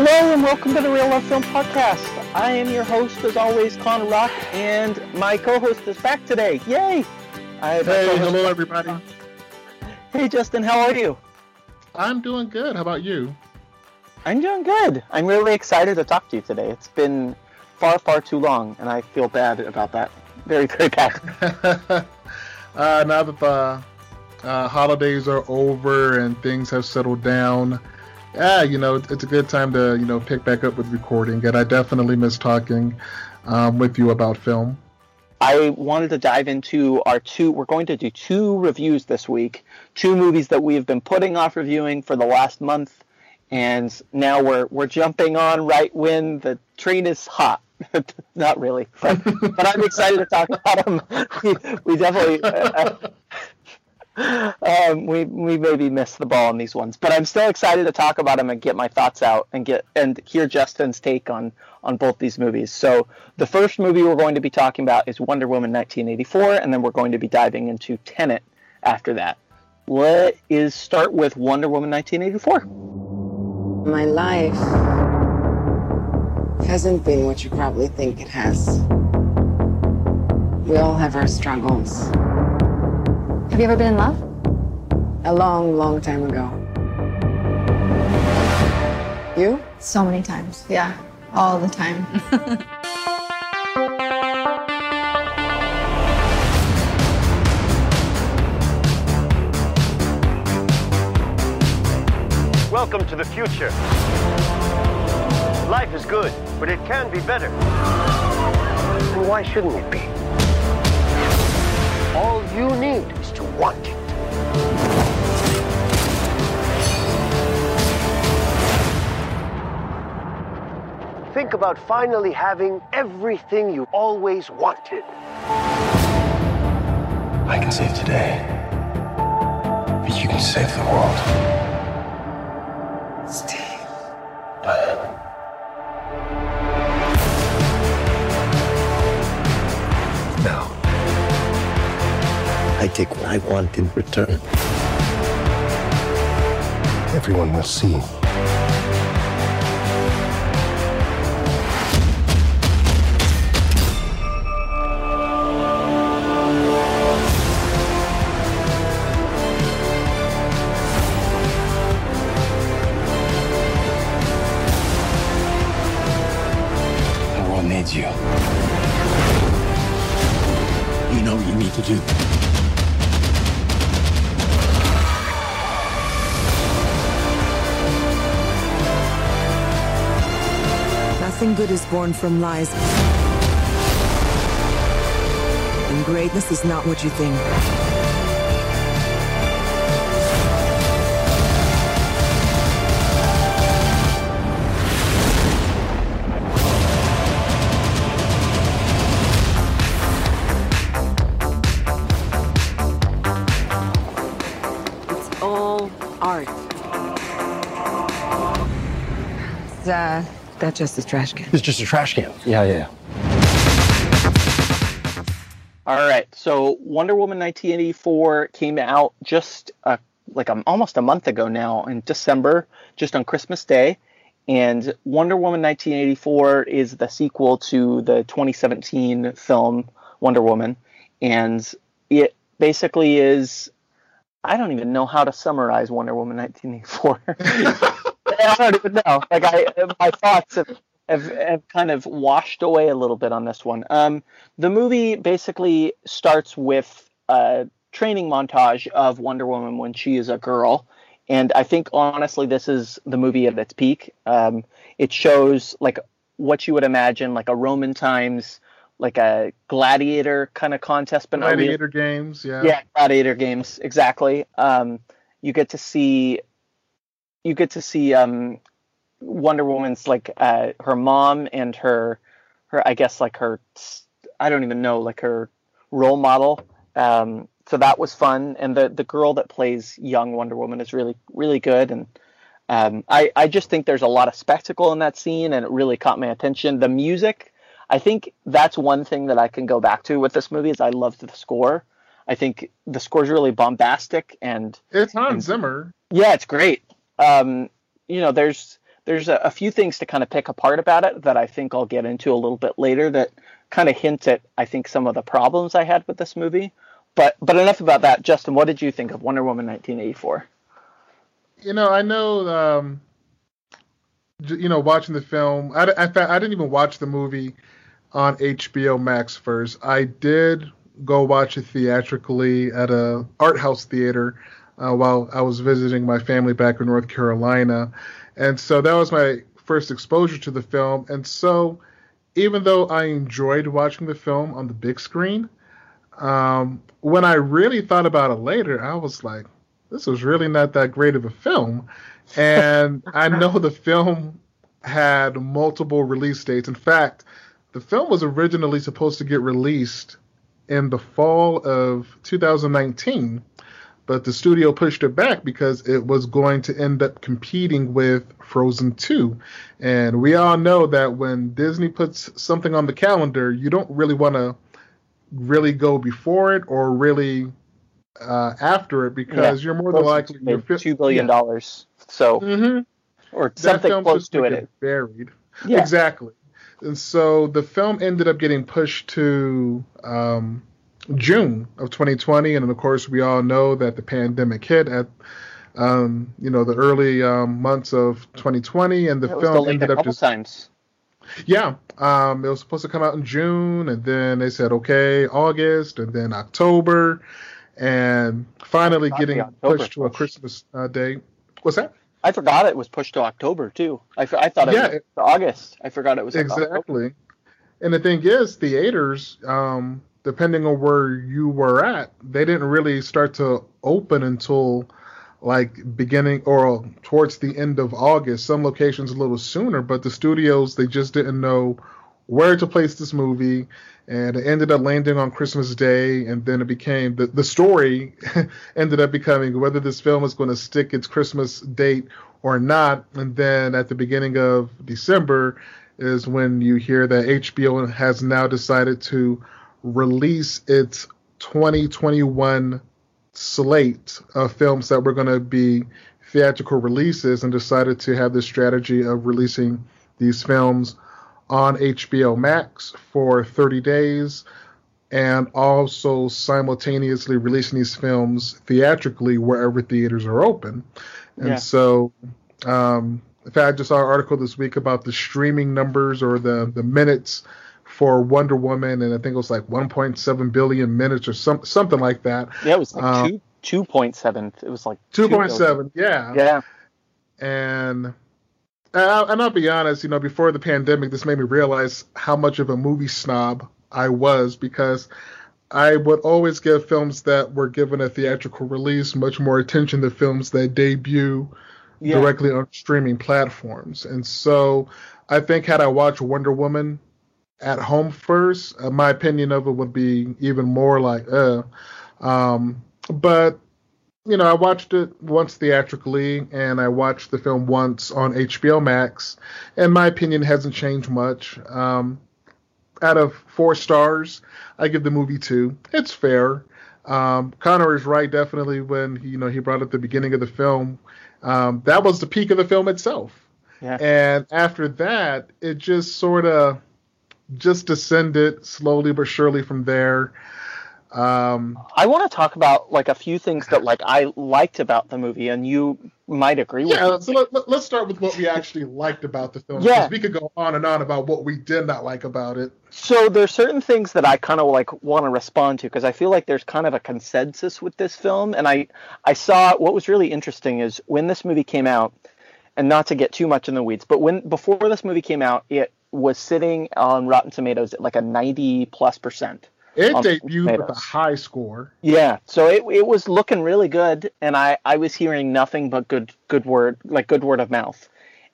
Hello and welcome to the Real Love Film Podcast. I am your host, as always, Connor Rock, and my co-host is back today. Yay! I hey, hello everybody. Hey Justin, how are you? I'm doing good. How about you? I'm doing good. I'm really excited to talk to you today. It's been far, far too long, and I feel bad about that. Very, very bad. uh, now that the uh, holidays are over and things have settled down, yeah, you know, it's a good time to, you know, pick back up with recording. And I definitely miss talking um, with you about film. I wanted to dive into our two. We're going to do two reviews this week, two movies that we have been putting off reviewing for the last month, and now we're we're jumping on right when the train is hot. Not really, but, but I'm excited to talk about them. We, we definitely. Uh, um, we we maybe missed the ball on these ones, but I'm still excited to talk about them and get my thoughts out and get and hear Justin's take on on both these movies. So the first movie we're going to be talking about is Wonder Woman 1984, and then we're going to be diving into Tenet after that. Let is start with Wonder Woman 1984. My life hasn't been what you probably think it has. We all have our struggles. Have you ever been in love? A long, long time ago. You? So many times. Yeah, all the time. Welcome to the future. Life is good, but it can be better. And why shouldn't it be? All you need is to want it. Think about finally having everything you always wanted. I can save today, but you can save the world. I take what I want in return. Everyone will see. Good is born from lies. And greatness is not what you think. That's just a trash can. It's just a trash can. Yeah, yeah. All right, so Wonder Woman 1984 came out just uh, like a, almost a month ago now in December, just on Christmas Day. And Wonder Woman 1984 is the sequel to the 2017 film Wonder Woman. And it basically is, I don't even know how to summarize Wonder Woman 1984. I don't even know. Like I, my thoughts have, have, have kind of washed away a little bit on this one. Um, the movie basically starts with a training montage of Wonder Woman when she is a girl, and I think honestly this is the movie at its peak. Um, it shows like what you would imagine like a Roman times like a gladiator kind of contest, but gladiator games, yeah, yeah, gladiator games, exactly. Um, you get to see you get to see um, Wonder Woman's like uh, her mom and her her I guess like her I don't even know like her role model. Um, so that was fun, and the the girl that plays young Wonder Woman is really really good, and um, I I just think there's a lot of spectacle in that scene, and it really caught my attention. The music, I think that's one thing that I can go back to with this movie is I loved the score. I think the score is really bombastic and it's Hans and, Zimmer. Yeah, it's great. Um, you know, there's there's a, a few things to kind of pick apart about it that I think I'll get into a little bit later that kind of hint at I think some of the problems I had with this movie. But but enough about that. Justin, what did you think of Wonder Woman 1984? You know, I know. Um, you know, watching the film, I, I, I didn't even watch the movie on HBO Max first. I did go watch it theatrically at a art house theater uh, while I was visiting my family back in North Carolina, and so that was my first exposure to the film. And so, even though I enjoyed watching the film on the big screen, um, when I really thought about it later, I was like, this was really not that great of a film. And I know the film had multiple release dates. In fact, the film was originally supposed to get released in the fall of 2019, but the studio pushed it back because it was going to end up competing with Frozen 2. And we all know that when Disney puts something on the calendar, you don't really want to really go before it or really uh, after it because yeah. you're more than likely two billion dollars. Yeah. So mm-hmm. or something close to it. Buried. Yeah. Exactly. And so the film ended up getting pushed to um, June of 2020, and of course we all know that the pandemic hit at um, you know the early um, months of 2020, and the it film ended up just times. Yeah, um, it was supposed to come out in June, and then they said okay, August, and then October, and finally getting pushed to a Christmas uh, day. What's that? I forgot it was pushed to October too. I, I thought it yeah, was August. I forgot it was exactly. And the thing is, theaters, um, depending on where you were at, they didn't really start to open until like beginning or towards the end of August. Some locations a little sooner, but the studios they just didn't know where to place this movie and it ended up landing on Christmas Day and then it became the, the story ended up becoming whether this film is going to stick its Christmas date or not and then at the beginning of December is when you hear that HBO has now decided to release its 2021 slate of films that were going to be theatrical releases and decided to have this strategy of releasing these films on HBO Max for 30 days and also simultaneously releasing these films theatrically wherever theaters are open. And yeah. so, um, in fact, I just saw an article this week about the streaming numbers or the, the minutes for Wonder Woman, and I think it was like 1.7 billion minutes or some, something like that. Yeah, it was like um, two, 2.7. It was like 2.7, yeah. Yeah. And and I'll be honest, you know, before the pandemic, this made me realize how much of a movie snob I was because I would always give films that were given a theatrical release much more attention than films that debut yeah. directly on streaming platforms. And so I think had I watched Wonder Woman at home first, uh, my opinion of it would be even more like, uh. Um, but you know, I watched it once theatrically, and I watched the film once on HBO Max, and my opinion hasn't changed much. Um, out of four stars, I give the movie two. It's fair. Um, Connor is right, definitely, when he, you know he brought up the beginning of the film. Um, that was the peak of the film itself, yeah. and after that, it just sort of just descended slowly but surely from there. Um, I want to talk about like a few things that like I liked about the movie, and you might agree with. Yeah, so let, us start with what we actually liked about the film. Yeah, we could go on and on about what we did not like about it. So there's certain things that I kind of like want to respond to because I feel like there's kind of a consensus with this film, and I I saw what was really interesting is when this movie came out, and not to get too much in the weeds, but when before this movie came out, it was sitting on Rotten Tomatoes at like a 90 plus percent it debuted with a high score. Yeah, so it it was looking really good, and I I was hearing nothing but good good word like good word of mouth,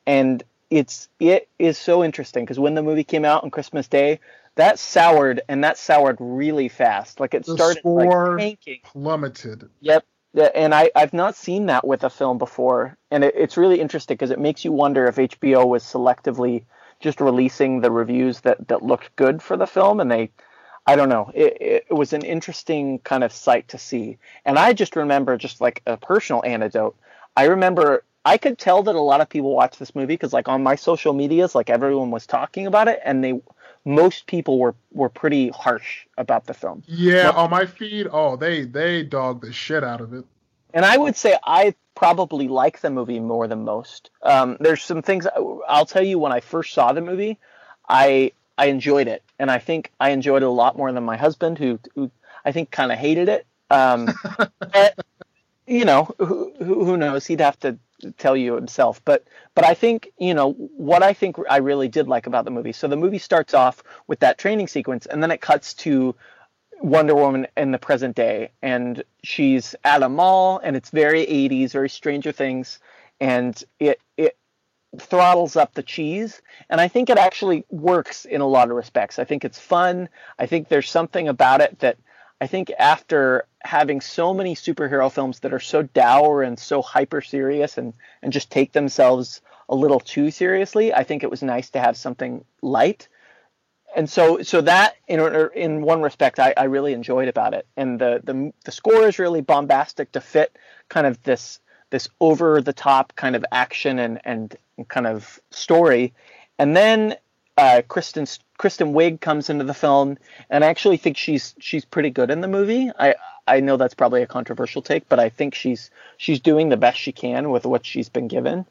and it's it is so interesting because when the movie came out on Christmas Day, that soured and that soured really fast. Like it the started score like tanking, plummeted. Yep. And I, I've not seen that with a film before. And it, it's really interesting because it makes you wonder if HBO was selectively just releasing the reviews that, that looked good for the film and they I don't know. It, it, was an interesting kind of sight to see. And I just remember, just like a personal anecdote, I remember I could tell that a lot of people watch this movie because like on my social medias, like everyone was talking about it, and they most people were were pretty harsh about the film. Yeah, on my feed, oh, they they dog the shit out of it. And I would say I probably like the movie more than most. Um, there's some things I'll tell you when I first saw the movie, I I enjoyed it, and I think I enjoyed it a lot more than my husband, who, who I think kind of hated it. Um, but, you know, who, who knows? He'd have to tell you himself. But but I think you know what I think I really did like about the movie. So the movie starts off with that training sequence, and then it cuts to Wonder Woman in the present day, and she's at a mall, and it's very 80s, very Stranger Things, and it it throttles up the cheese and i think it actually works in a lot of respects. I think it's fun. I think there's something about it that i think after having so many superhero films that are so dour and so hyper serious and and just take themselves a little too seriously i think it was nice to have something light and so so that in in one respect I, I really enjoyed about it and the, the the score is really bombastic to fit kind of this this over the top kind of action and and kind of story. And then uh, Kristen Kristen Wiig comes into the film, and I actually think she's she's pretty good in the movie. I I know that's probably a controversial take, but I think she's she's doing the best she can with what she's been given.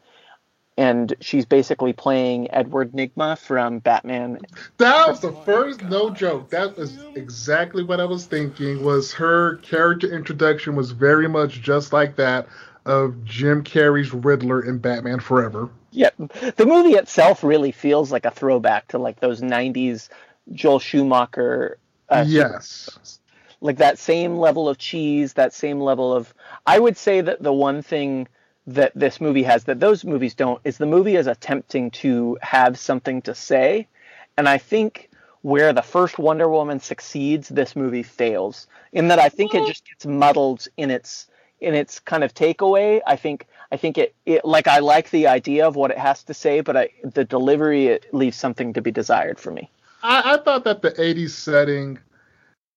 And she's basically playing Edward Nygma from Batman. That was the first, no joke. That was exactly what I was thinking. Was her character introduction was very much just like that of Jim Carrey's Riddler in Batman Forever. Yeah, the movie itself really feels like a throwback to like those '90s Joel Schumacher. Uh, yes. Like that same level of cheese, that same level of. I would say that the one thing that this movie has that those movies don't is the movie is attempting to have something to say, and I think where the first Wonder Woman succeeds, this movie fails. In that I think it just gets muddled in its in its kind of takeaway. I think I think it, it like I like the idea of what it has to say, but I, the delivery it leaves something to be desired for me. I, I thought that the '80s setting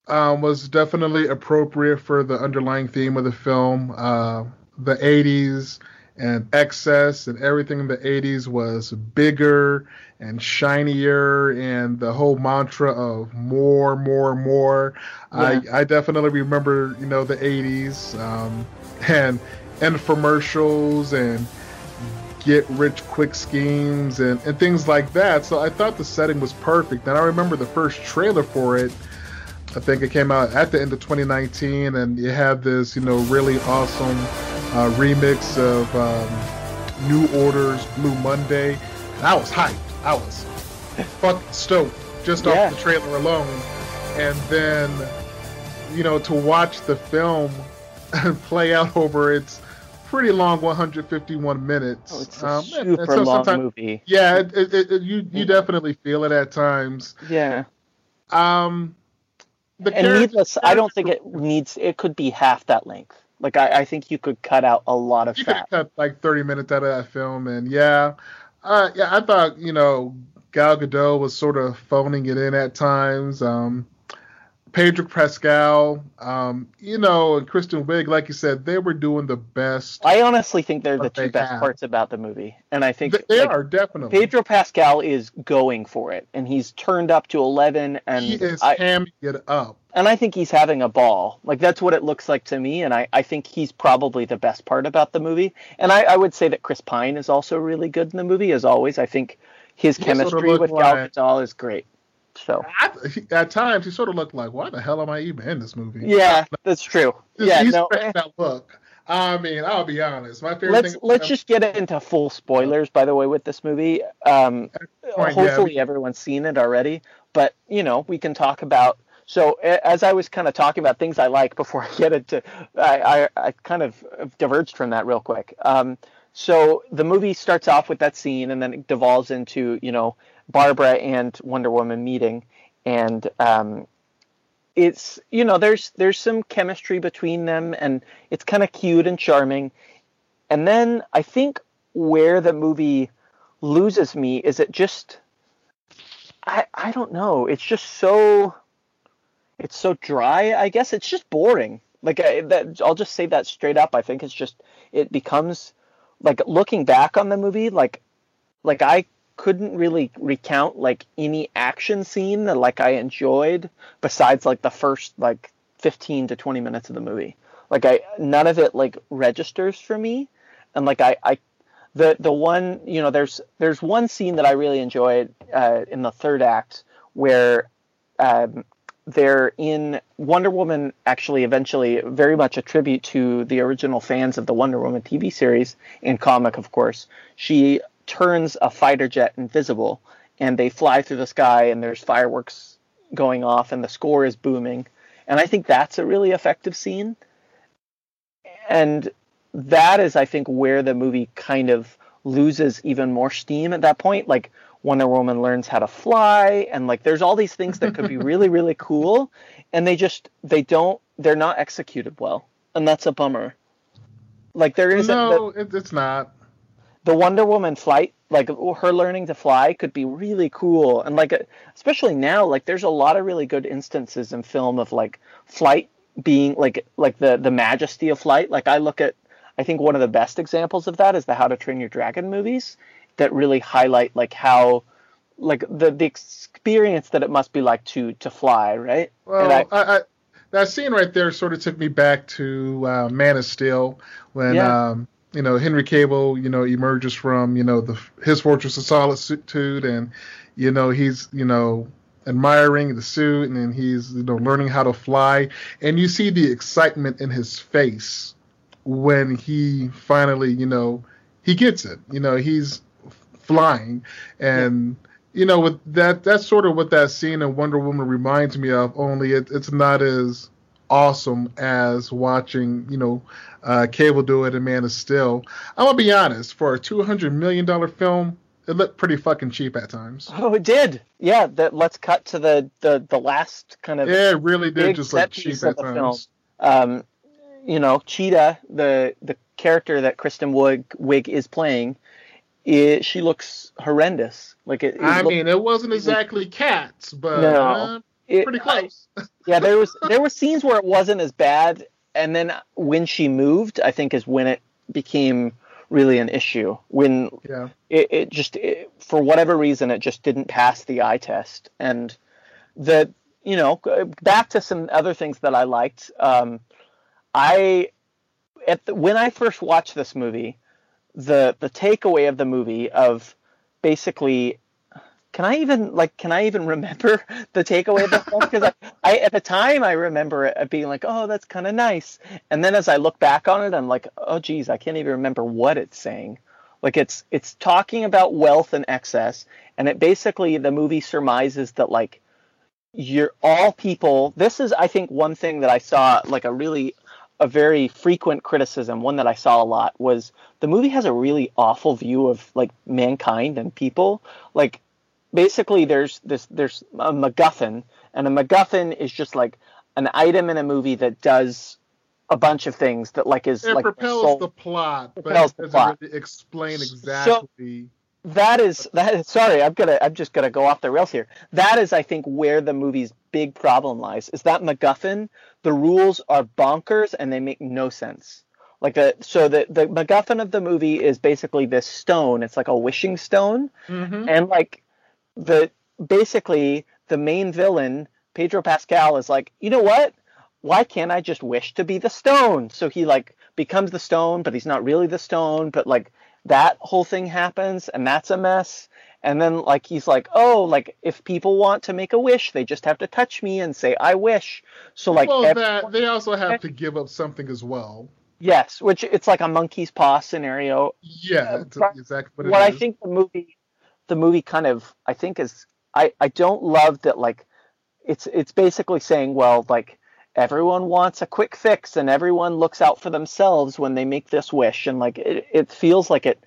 um, was definitely appropriate for the underlying theme of the film. Uh, the '80s and excess and everything in the 80s was bigger and shinier and the whole mantra of more more more yeah. I, I definitely remember you know the 80s um, and infomercials and get rich quick schemes and, and things like that. So I thought the setting was perfect. And I remember the first trailer for it. I think it came out at the end of 2019, and you have this, you know, really awesome uh, remix of um, New Order's Blue Monday. And I was hyped. I was fucking stoked just yeah. off the trailer alone. And then, you know, to watch the film play out over its pretty long 151 minutes. Oh, it's a um, super and, so long movie. Yeah, it, it, it, you you definitely feel it at times. Yeah. Um, and needless, I don't think it needs. It could be half that length. Like I, I think you could cut out a lot of you fat. could cut like 30 minutes out of that film, and yeah, uh, yeah, I thought you know Gal Gadot was sort of phoning it in at times. Um, Pedro Pascal, um, you know, and Kristen Wiig, like you said, they were doing the best. I honestly think they're the two best have. parts about the movie, and I think they like, are definitely. Pedro Pascal is going for it, and he's turned up to eleven, and he is I, hamming it up. And I think he's having a ball. Like that's what it looks like to me, and I, I think he's probably the best part about the movie. And I, I would say that Chris Pine is also really good in the movie, as always. I think his chemistry with like, Gal Gadot is great. So I, at times he sort of looked like, why the hell am I even in this movie? Yeah, that's true. yeah, no, that look. I mean, I'll be honest. My favorite let's thing let's just get into full spoilers. By the way, with this movie, um, point, hopefully yeah, everyone's seen it already. But you know, we can talk about. So as I was kind of talking about things I like before I get into, I I, I kind of diverged from that real quick. Um, so the movie starts off with that scene, and then it devolves into you know Barbara and Wonder Woman meeting, and um, it's you know there's there's some chemistry between them, and it's kind of cute and charming. And then I think where the movie loses me is it just I I don't know. It's just so it's so dry. I guess it's just boring. Like I, that, I'll just say that straight up. I think it's just it becomes like looking back on the movie, like like I couldn't really recount like any action scene that like I enjoyed besides like the first like 15 to 20 minutes of the movie. Like I none of it like registers for me, and like I I the the one you know there's there's one scene that I really enjoyed uh, in the third act where um, they're in Wonder Woman actually eventually very much a tribute to the original fans of the Wonder Woman TV series and comic of course. She turns a fighter jet invisible and they fly through the sky and there's fireworks going off and the score is booming. And I think that's a really effective scene. And that is I think where the movie kind of loses even more steam at that point. Like Wonder Woman learns how to fly and like there's all these things that could be really really cool and they just they don't they're not executed well and that's a bummer. Like there is no, the, it's not. The Wonder Woman flight, like her learning to fly, could be really cool, and like uh, especially now, like there's a lot of really good instances in film of like flight being like like the the majesty of flight. Like I look at, I think one of the best examples of that is the How to Train Your Dragon movies, that really highlight like how like the the experience that it must be like to to fly, right? Well, I, I, I, that scene right there sort of took me back to uh, Man of Steel when yeah. um, you know Henry Cavill you know, emerges from you know the his fortress of solitude, and you know he's you know admiring the suit, and then he's you know learning how to fly, and you see the excitement in his face when he finally you know he gets it. You know he's flying. And yeah. you know with that that's sort of what that scene in wonder woman reminds me of only it, it's not as awesome as watching you know uh, Cavill do it and man of steel. I'm gonna be honest for a 200 million dollar film it looked pretty fucking cheap at times. Oh it did. Yeah that let's cut to the the, the last kind of yeah it really did just look cheap at times. film. um you know cheetah the the character that kristen wiig, wiig is playing it, she looks horrendous. Like it. it I mean, it wasn't exactly cats, but no, uh, it, pretty close. yeah, there was there were scenes where it wasn't as bad, and then when she moved, I think is when it became really an issue. When yeah. it, it just for whatever reason it just didn't pass the eye test, and the you know back to some other things that I liked. Um, I at the, when I first watched this movie the the takeaway of the movie of basically can I even like can I even remember the takeaway of the film? Because I, I, at the time I remember it uh, being like, oh, that's kind of nice, and then as I look back on it, I'm like, oh, geez, I can't even remember what it's saying. Like it's it's talking about wealth and excess, and it basically the movie surmises that like you're all people. This is I think one thing that I saw like a really a very frequent criticism, one that I saw a lot, was the movie has a really awful view of like mankind and people. Like basically there's this there's a MacGuffin, and a MacGuffin is just like an item in a movie that does a bunch of things that like is it like propels soul, the plot, propels but it doesn't plot. really explain exactly. So, that is that is, sorry i'm gonna i'm just gonna go off the rails here that is i think where the movie's big problem lies is that macguffin the rules are bonkers and they make no sense. Like a so the the macguffin of the movie is basically this stone. It's like a wishing stone. Mm-hmm. and like the basically the main villain pedro pascal is like you know what? Why can't i just wish to be the stone? So he like becomes the stone but he's not really the stone but like that whole thing happens and that's a mess and then like he's like oh like if people want to make a wish they just have to touch me and say i wish so like well that they also have to give up something as well. Yes which it's like a monkey's paw scenario. Yeah uh, exactly what, what i think the movie the movie kind of i think is i i don't love that like it's it's basically saying well like everyone wants a quick fix and everyone looks out for themselves when they make this wish. And like it, it feels like it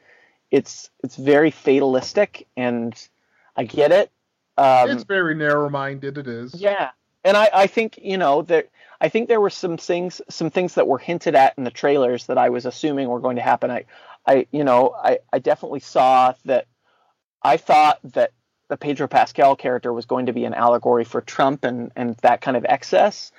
it's it's very fatalistic and i get it um, it's very narrow-minded it is yeah and i i think you know that i think there were some things some things that were hinted at in the trailers that i was assuming were going to happen i i you know i i definitely saw that i thought that the pedro pascal character was going to be an allegory for trump and and that kind of excess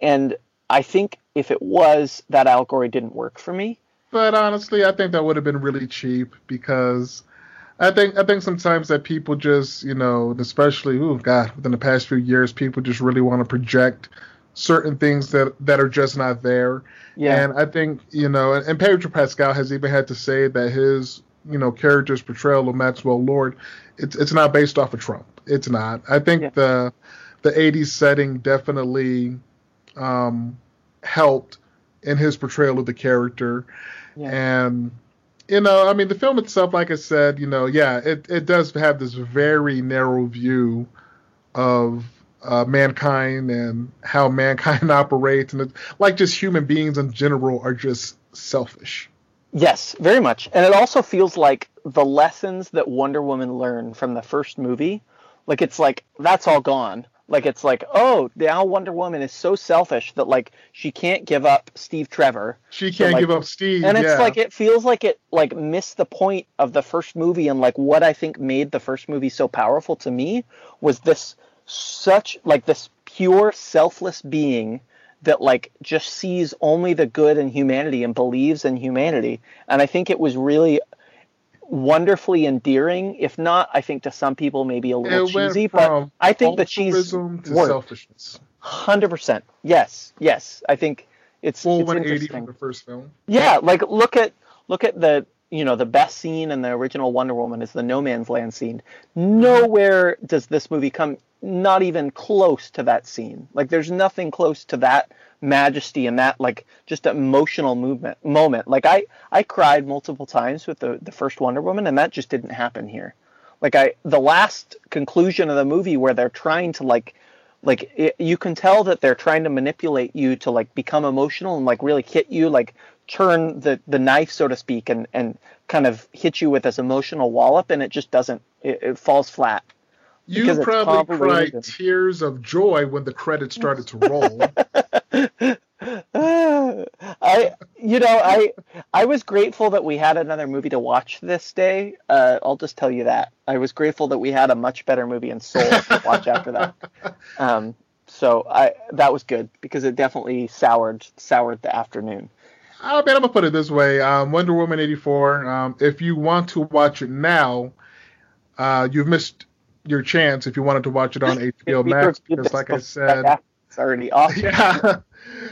and I think if it was, that allegory didn't work for me. But honestly, I think that would have been really cheap because I think I think sometimes that people just you know, especially oh god, within the past few years, people just really want to project certain things that that are just not there. Yeah. And I think you know, and, and Pedro Pascal has even had to say that his you know character's portrayal of Maxwell Lord, it's it's not based off of Trump. It's not. I think Yeah. the the 80s setting definitely um, helped in his portrayal of the character. Yeah. And you know, I mean, the film itself, like I said, you know, yeah, it it does have this very narrow view of uh, mankind and how mankind operates, and it, like just human beings in general are just selfish. Yes, very much. And it also feels like the lessons that Wonder Woman learned from the first movie, like it's like that's all gone. Like it's like, oh, now Wonder Woman is so selfish that like she can't give up Steve Trevor. She can't like- give up Steve. And it's yeah. like it feels like it like missed the point of the first movie and like what I think made the first movie so powerful to me was this such like this pure selfless being that like just sees only the good in humanity and believes in humanity. And I think it was really wonderfully endearing, if not I think to some people maybe a little cheesy, but I think the cheese to selfishness. Hundred percent. Yes, yes. I think it's, Full it's 180 interesting. from the first film. Yeah, like look at look at the you know the best scene in the original Wonder Woman is the no man's land scene. Nowhere does this movie come not even close to that scene. Like there's nothing close to that majesty and that like just emotional movement moment. Like I I cried multiple times with the the first Wonder Woman and that just didn't happen here. Like I the last conclusion of the movie where they're trying to like like it, you can tell that they're trying to manipulate you to like become emotional and like really hit you like turn the the knife so to speak and and kind of hit you with this emotional wallop and it just doesn't it, it falls flat You probably cried tears of joy when the credits started to roll. I you know I I was grateful that we had another movie to watch this day uh, I'll just tell you that I was grateful that we had a much better movie in Soul to watch after that um, so I that was good because it definitely soured soured the afternoon I mean, I'm gonna put it this way: um, Wonder Woman '84. Um, if you want to watch it now, uh, you've missed your chance. If you wanted to watch it on HBO Max, because like I said, it's already off yeah.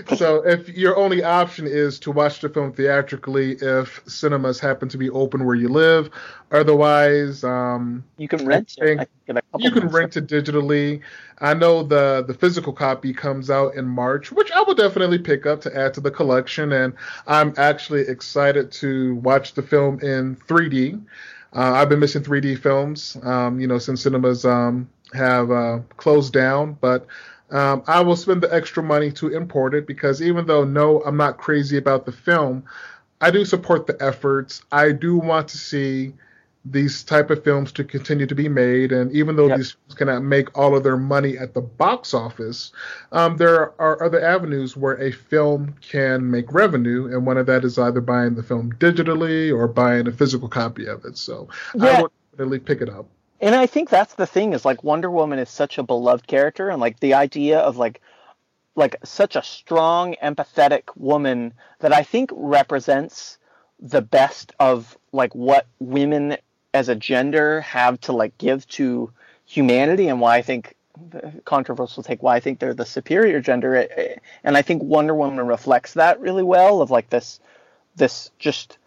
so if your only option is to watch the film theatrically, if cinemas happen to be open where you live, otherwise, um, you can rent think it I think, in a couple you can rent it digitally. I know the the physical copy comes out in March, which I will definitely pick up to add to the collection, and I'm actually excited to watch the film in 3D. Uh, I've been missing 3D films, um, you know, since cinemas um, have uh, closed down, but. Um, I will spend the extra money to import it because even though no, I'm not crazy about the film, I do support the efforts. I do want to see these type of films to continue to be made and even though Yep. these films cannot make all of their money at the box office um, there are other avenues where a film can make revenue and one of that is either buying the film digitally or buying a physical copy of it so i Yeah. would definitely pick it up and I think that's the thing is like Wonder Woman is such a beloved character and like the idea of like like such a strong empathetic woman that I think represents the best of like what women as a gender have to like give to humanity and why I think controversial take why I think they're the superior gender. And I think Wonder Woman reflects that really well of like this this just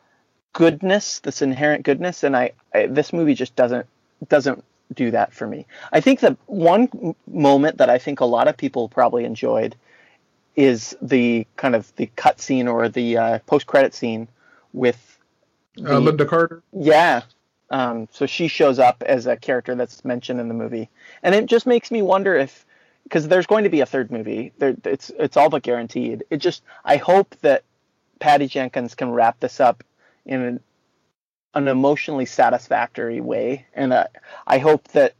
goodness this inherent goodness. And I, I this movie just doesn't doesn't do that for me. I think the one moment that I think a lot of people probably enjoyed is the kind of the cut scene or the uh, post credit scene with the, uh, lynda carter yeah. Um, so she shows up as a character that's mentioned in the movie, and it just makes me wonder if, because there's going to be a third movie, there, it's it's all but guaranteed. It just I hope that Patty Jenkins can wrap this up in an, an emotionally satisfactory way, and uh, I hope that.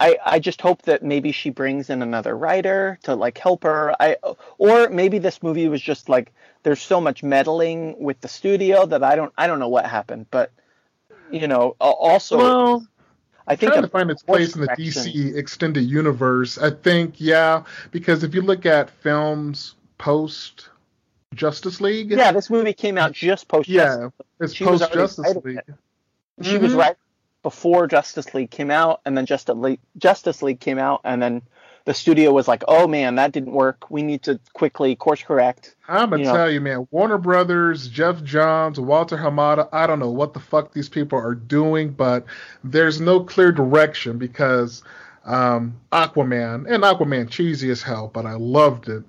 I, I just hope that maybe she brings in another writer to like help her. I or maybe this movie was just like there's so much meddling with the studio that I don't I don't know what happened, but you know also well I think trying a to find its place in the correction- DC extended universe. I think, yeah, because if you look at films post Justice League. Yeah, this movie came out just post. Yeah, it's She was post already Justice writing League. it. She was Mhm. right before Justice League came out, and then Justice League, Justice League came out, and then the studio was like, "Oh man, that didn't work. We need to quickly course correct." I'm gonna you know. tell you, man. Warner Brothers, Geoff Johns, Walter Hamada. I don't know what the fuck these people are doing, but there's no clear direction because um, Aquaman and Aquaman cheesy as hell, but I loved it.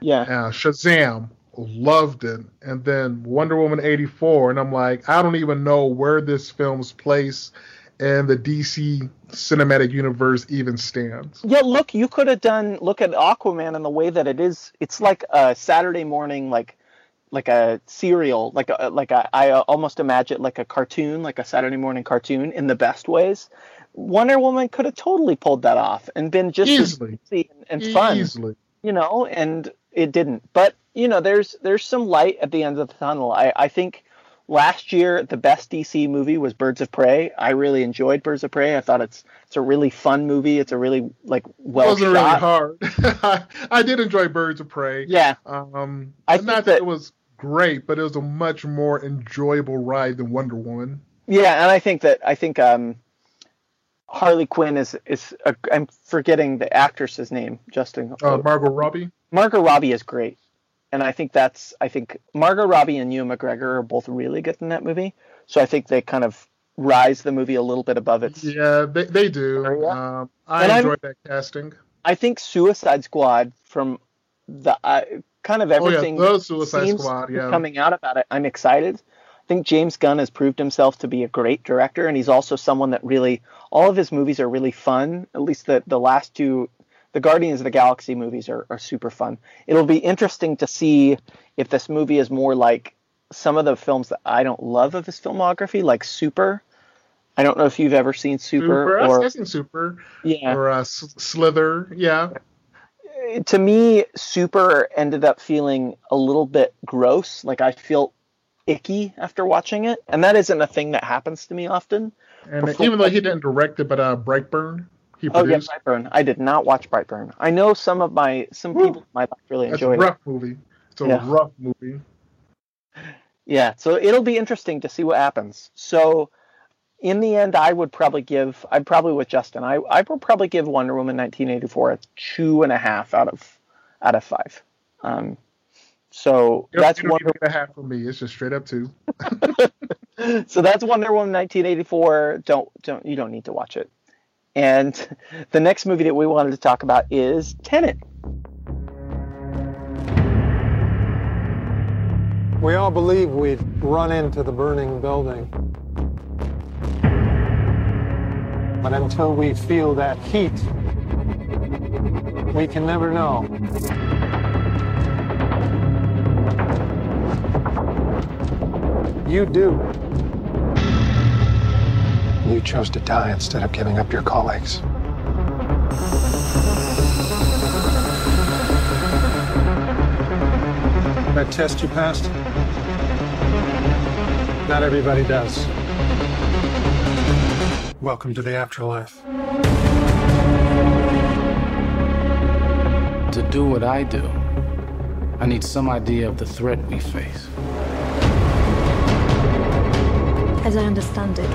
Yeah, Uh, Shazam loved it, and then Wonder Woman '84, and I'm like, I don't even know where this film's place in the DC cinematic universe even stands. yeah. Look, you could have done. Look at Aquaman and the way that it is. It's like a Saturday morning, like like a serial, like a like a. I almost imagine it like a cartoon, like a Saturday morning cartoon in the best ways. Wonder Woman could have totally pulled that off and been just as Easily. easy and, and fun. Easily. You know, and it didn't. But you know, there's there's some light at the end of the tunnel. I I think last year the best DC movie was Birds of Prey. I really enjoyed Birds of Prey. I thought it's it's a really fun movie. It's a really like well It wasn't shot. really hard. I did enjoy Birds of Prey. Yeah, Um, I not think that, that- it was great, but it was a much more enjoyable ride than Wonder Woman. yeah, and I think that I think um Harley Quinn is is a, I'm forgetting the actress's name. Justin Uh, Margot Robbie. Margot Robbie is great, and I think that's I think Margot Robbie and Ewan McGregor are both really good in that movie. So I think they kind of rise the movie a little bit above its. Yeah, they, they do. Um, I And I'm- that casting. I think Suicide Squad from the uh, kind of everything oh yeah, the Suicide seems Squad. Yeah, coming out about it. I'm excited. I think James Gunn has proved himself to be a great director, and he's also someone that really all of his movies are really fun. At least the the last two, the Guardians of the Galaxy movies are, are super fun. It'll be interesting to see if this movie is more like some of the films that I don't love of his filmography, like Super. I don't know if you've ever seen Super, Super. or I've Super yeah. or uh, Slither. Yeah, to me, Super ended up feeling a little bit gross. Like I feel icky after watching it, and that isn't a thing that happens to me often. and Before- even though he didn't direct it, but uh, Brightburn, he Oh yeah, produced. Brightburn. I did not watch Brightburn. I know some of my some Woo. people in my life really That's a enjoyed it. rough movie. It's a Yeah. rough movie. Yeah, so it'll be interesting to see what happens. So in the end, I would probably give. I'm probably with Justin. I I would probably give Wonder Woman 1984 a two and a half out of out of five. Um, so You don't- that's you don't Wonder. even get a half from me. It's just straight up two. so that's Wonder Woman 1984. Don't don't you don't need to watch it. And the next movie that we wanted to talk about is Tenet. We all believe we've run into the burning building. But until we feel that heat, we can never know. You do. You chose to die instead of giving up your colleagues. That test you passed? Not everybody does. Welcome to the afterlife. To do what I do, I need some idea of the threat we face. As I understand it,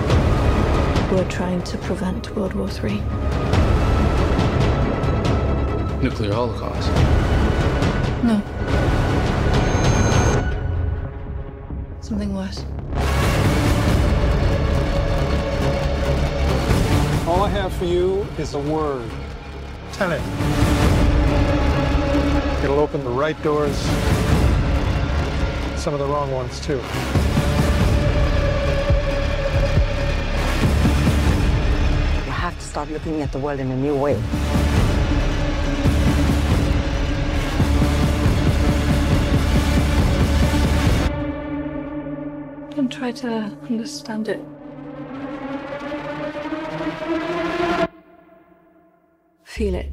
we're trying to prevent World War III. Nuclear holocaust. No. Something worse. All I have for you is a word. Tenet. It'll open the right doors, some of the wrong ones too. Start looking at the world in a new way. Don't try to understand it. Feel it.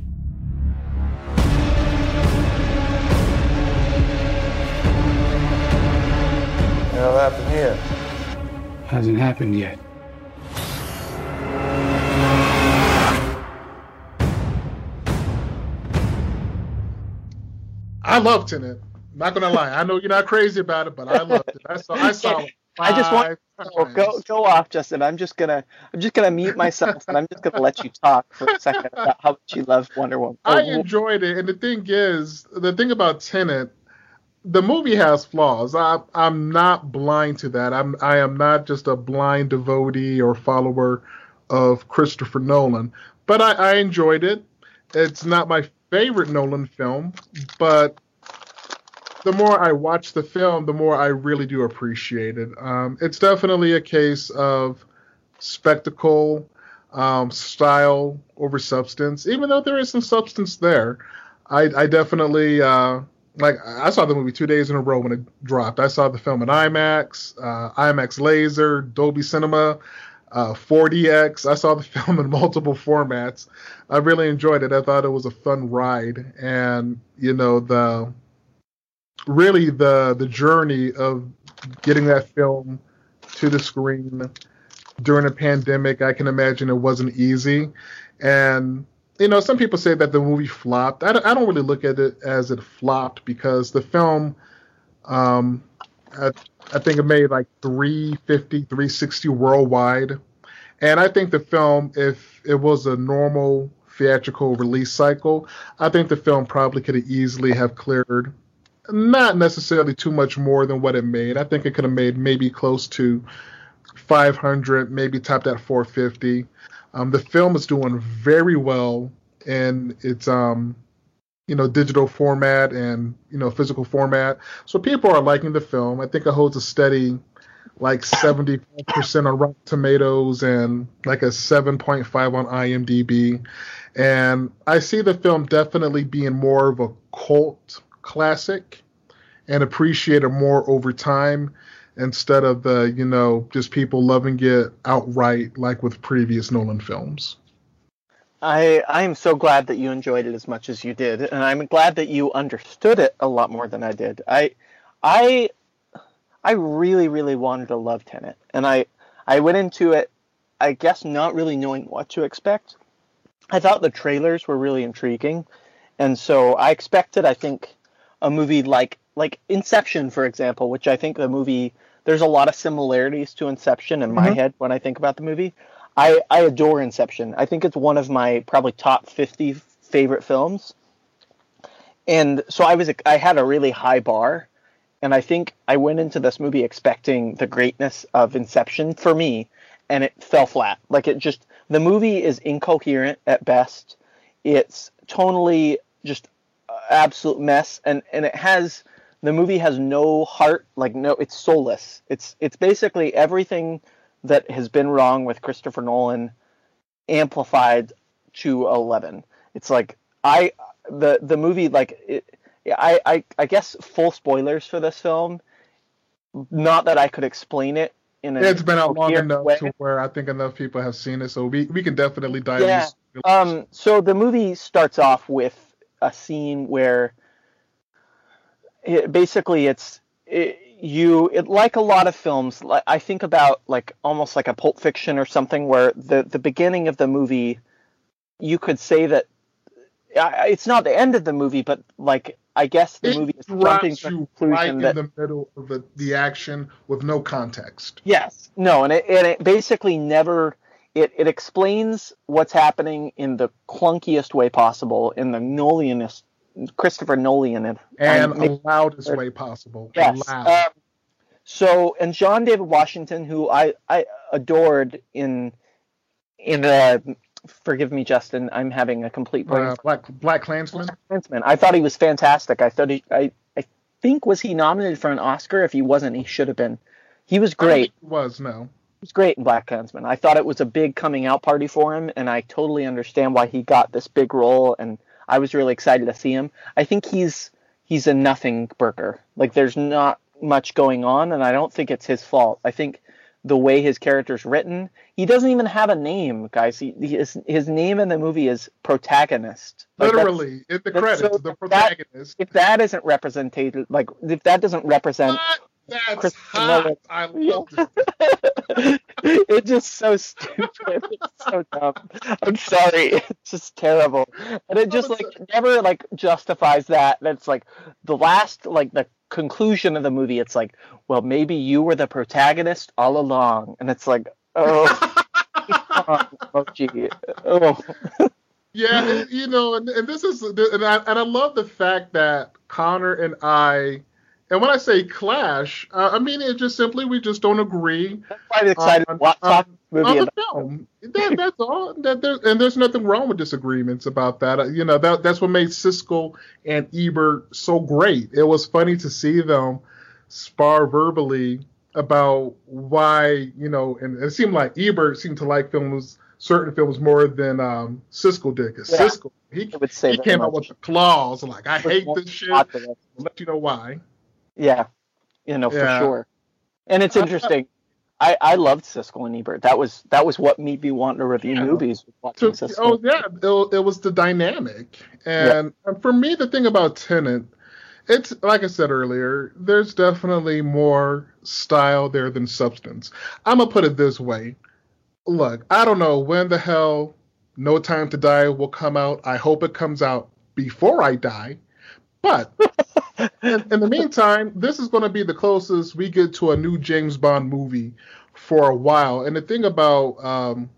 What'll happen here? Hasn't happened yet. I love Tenet. Not gonna lie, I know you're not crazy about it, but I loved it. I saw, I saw. It I just want to go go off, Justin. I'm just gonna I'm just gonna mute myself and I'm just gonna let you talk for a second about how much you love Wonder Woman. I enjoyed it, and the thing is, the thing about Tenet, the movie has flaws. I, I'm not blind to that. I'm I am not just a blind devotee or follower of Christopher Nolan, but I, I enjoyed it. It's not my favorite Nolan film, but the more I watch the film, the more I really do appreciate it. Um, it's definitely a case of spectacle, um, style over substance. Even though there is some substance there, I, I definitely uh, like. I saw the movie two days in a row when it dropped. I saw the film in IMAX, uh, IMAX Laser, Dolby Cinema. Uh, 4DX. I saw the film in multiple formats. I really enjoyed it. I thought it was a fun ride, and you know the really the the journey of getting that film to the screen during a pandemic i can imagine it wasn't easy. And you know some people say that the movie flopped. I don't, I don't really look at it as it flopped because the film um I, I think it made like 350 360 worldwide. And i think the film if it was a normal theatrical release cycle i think the film probably could have easily have cleared not necessarily too much more than what it made. I think it could have made maybe close to 500, maybe topped at 450. Um, the film is doing very well in its um, you know digital format and you know physical format. So people are liking the film. I think it holds a steady like 70% on Rotten Tomatoes and like a 7.5 on IMDb. And I see the film definitely being more of a cult classic and appreciate it more over time instead of the you know just people loving it outright like with previous Nolan films. I I am so glad that you enjoyed it as much as you did, and I'm glad that you understood it a lot more than I did. I I I really really wanted to love Tenet, and I I went into it, I guess not really knowing what to expect. I thought the trailers were really intriguing, and so I expected I think a movie like like Inception, for example, which I think the movie there's a lot of similarities to Inception in my Mhm. head when I think about the movie. I, I adore Inception. I think it's one of my probably top 50 favorite films. And so I was I had a really high bar and I think I went into this movie expecting the greatness of Inception for me and it fell flat. Like it just the movie is incoherent at best. It's tonally just absolute mess and and it has the movie has no heart like no it's soulless. It's it's basically everything that has been wrong with Christopher Nolan amplified to 11. It's like I the the movie like it, I, I I guess full spoilers for this film. Not that I could explain it in a It's been out long enough way. to where I think enough people have seen it, so we, we can definitely dive Yeah. Um, so the movie starts off with a scene where it, basically it's it, you it, like a lot of films. Like I think about like almost like a Pulp Fiction or something, where the the beginning of the movie, you could say that I- it's not the end of the movie, but like I guess the it movie is jumping to the you right in that the middle of the, the action with no context. Yes. No, and it, and it basically never it, it explains what's happening in the clunkiest way possible, in the Nolianist Christopher Nolan And the loudest way possible. Yes. Um, so and John David Washington, who I I adored in in uh, forgive me, Justin, I'm having a complete brain Uh, Black Black Klansman. Klansman. I thought he was fantastic. I thought he I I think was he nominated for an Oscar? If he wasn't, he should have been. He was great. it was no. Was great in Black Klansman. I thought it was a big coming out party for him, and I totally understand why he got this big role. And I was really excited to see him. I think he's he's a nothing burger. Like there's not much going on, and I don't think it's his fault. I think the way his character's written, he doesn't even have a name, guys. He, his, his name in the movie is protagonist. Like, Literally, in the credits, so- the that- protagonist. if that isn't represented, like if that doesn't represent What? That's Christopher hot. Nolan. I love it. it's just so stupid. It's so dumb. I'm sorry. It's just terrible. And it just like never like justifies that. That's like the last like the conclusion of the movie. It's like, well, maybe you were the protagonist all along. And it's like, oh, oh, gee. oh. Yeah, and, you know, and, and this is, and I, and I love the fact that Connor and I, and when I say clash, uh, I mean it just simply we just don't agree. That's why I'm excited on- watch on- movie on the film. That, that's all. That there, and there's nothing wrong with disagreements about that. Uh, You know, that that's what made Siskel and Ebert so great. It was funny to see them spar verbally about why, you know, and it seemed like Ebert seemed to like films, certain films more than um, Siskel did. Because Yeah. Siskel, he, he came out with the claws like, I hate this shit. I'll let you know why. Yeah, you know Yeah. for sure. And it's interesting. I, I loved Siskel and Ebert. That was that was what made me want to review Yeah. movies. Watching So, oh yeah, it, it was the dynamic, and for me, the thing about Tenet, it's like I said earlier, there's definitely more style there than substance. I'm gonna put it this way: look, I don't know when the hell No Time to Die will come out. I hope it comes out before I die, but. in, in the meantime, this is going to be the closest we get to a new James Bond movie for a while. And the thing about um,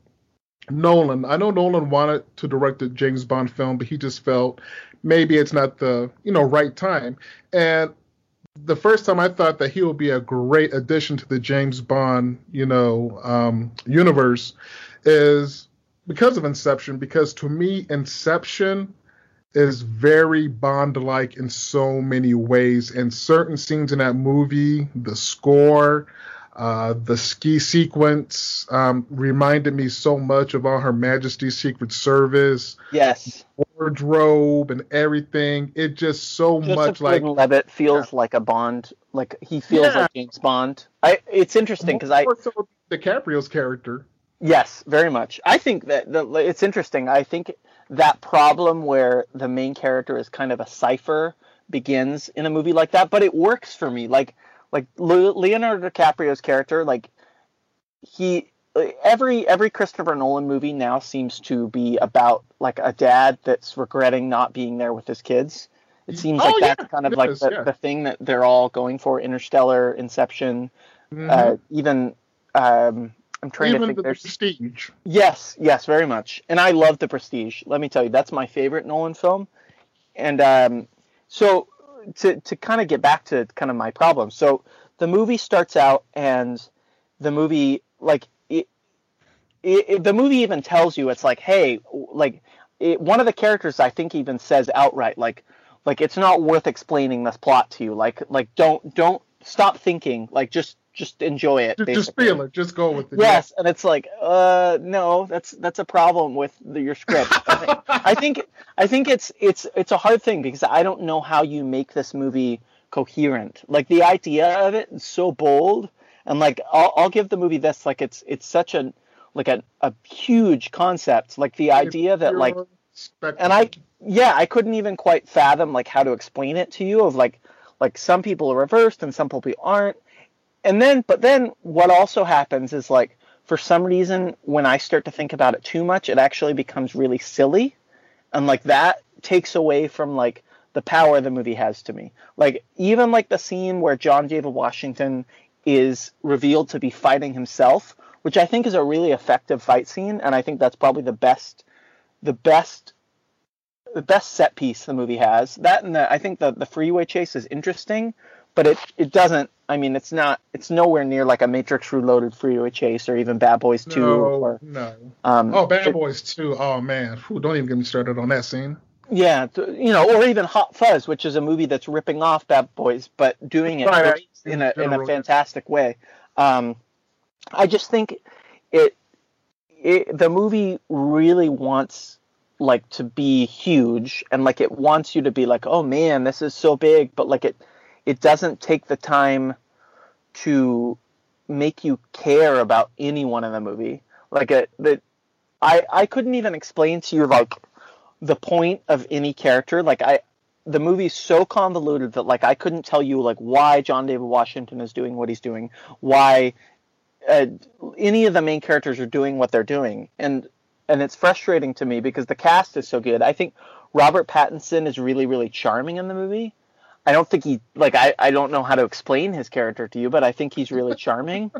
Nolan, I know Nolan wanted to direct a James Bond film, but he just felt maybe it's not the you know right time. And the first time I thought that he would be a great addition to the James Bond you know um, universe is because of Inception. Because to me, Inception is very Bond-like in so many ways, and certain scenes in that movie, the score. Uh, the ski sequence um, reminded me so much of On Her Majesty's Secret Service, yes, wardrobe, and everything. It just so Joseph much like Gordon-Levitt feels like a Bond. Like he feels Yeah. like James Bond. I. It's interesting because I. so DiCaprio's character. Yes, very much. I think that the, it's interesting. I think that problem where the main character is kind of a cipher begins in a movie like that, but it works for me. Like like Leonardo DiCaprio's character, like he every every Christopher Nolan movie now seems to be about like a dad that's regretting not being there with his kids. It seems Oh, like yeah, that's kind of like is, the, yeah. the thing that they're all going for. Interstellar, Inception, Mhm. uh, even um, I'm trying to Even think. the, the there's Prestige. Yes, yes, very much. And I love The Prestige. Let me tell you, that's my favorite Nolan film. And um, so to to kind of get back to kind of my problem. So the movie starts out and the movie like it, it, it- the movie even tells you it's like, hey, like it, one of the characters I think even says outright like like it's not worth explaining this plot to you. Like like don't don't stop thinking. Like just just enjoy it. Just, just feel it. Just go with it. Yes, and it's like, uh, no, that's that's a problem with the, your script. I think, I think it's it's it's a hard thing because I don't know how you make this movie coherent. Like the idea of it is so bold, and like I'll, I'll give the movie this. Like it's it's such a like a, a huge concept. Like the idea that like and I yeah, I couldn't even quite fathom like how to explain it to you of like like some people are reversed and some people aren't. And then but then what also happens is like for some reason when I start to think about it too much, it actually becomes really silly. And like that takes away from like the power the movie has to me. Like even like the scene where John David Washington is revealed to be fighting himself, which I think is a really effective fight scene, and I think that's probably the best the best the best set piece the movie has. That and the, I think the the freeway chase is interesting, but it it doesn't. I mean, it's not. It's nowhere near like a Matrix Reloaded freeway chase or even Bad Boys Two. no, Or no. um, Oh, Bad it- Boys Two. Oh man, Whew, don't even get me started on that scene. Yeah, you know, or even Hot Fuzz, which is a movie that's ripping off Bad Boys, but doing it Right, right. in a in a fantastic way. Um, I just think it, it the movie really wants like to be huge and like it wants you to be like, oh man, this is so big, but like it it doesn't take the time to make you care about anyone in the movie. Like it that I I couldn't even explain to you like the point of any character. Like I the movie's so convoluted that like I couldn't tell you like why John David Washington is doing what he's doing, why uh, any of the main characters are doing what they're doing, and and it's frustrating to me because the cast is so good. I think Robert Pattinson is really really charming in the movie. I don't think he like I, I don't know how to explain his character to you, but I think he's really charming.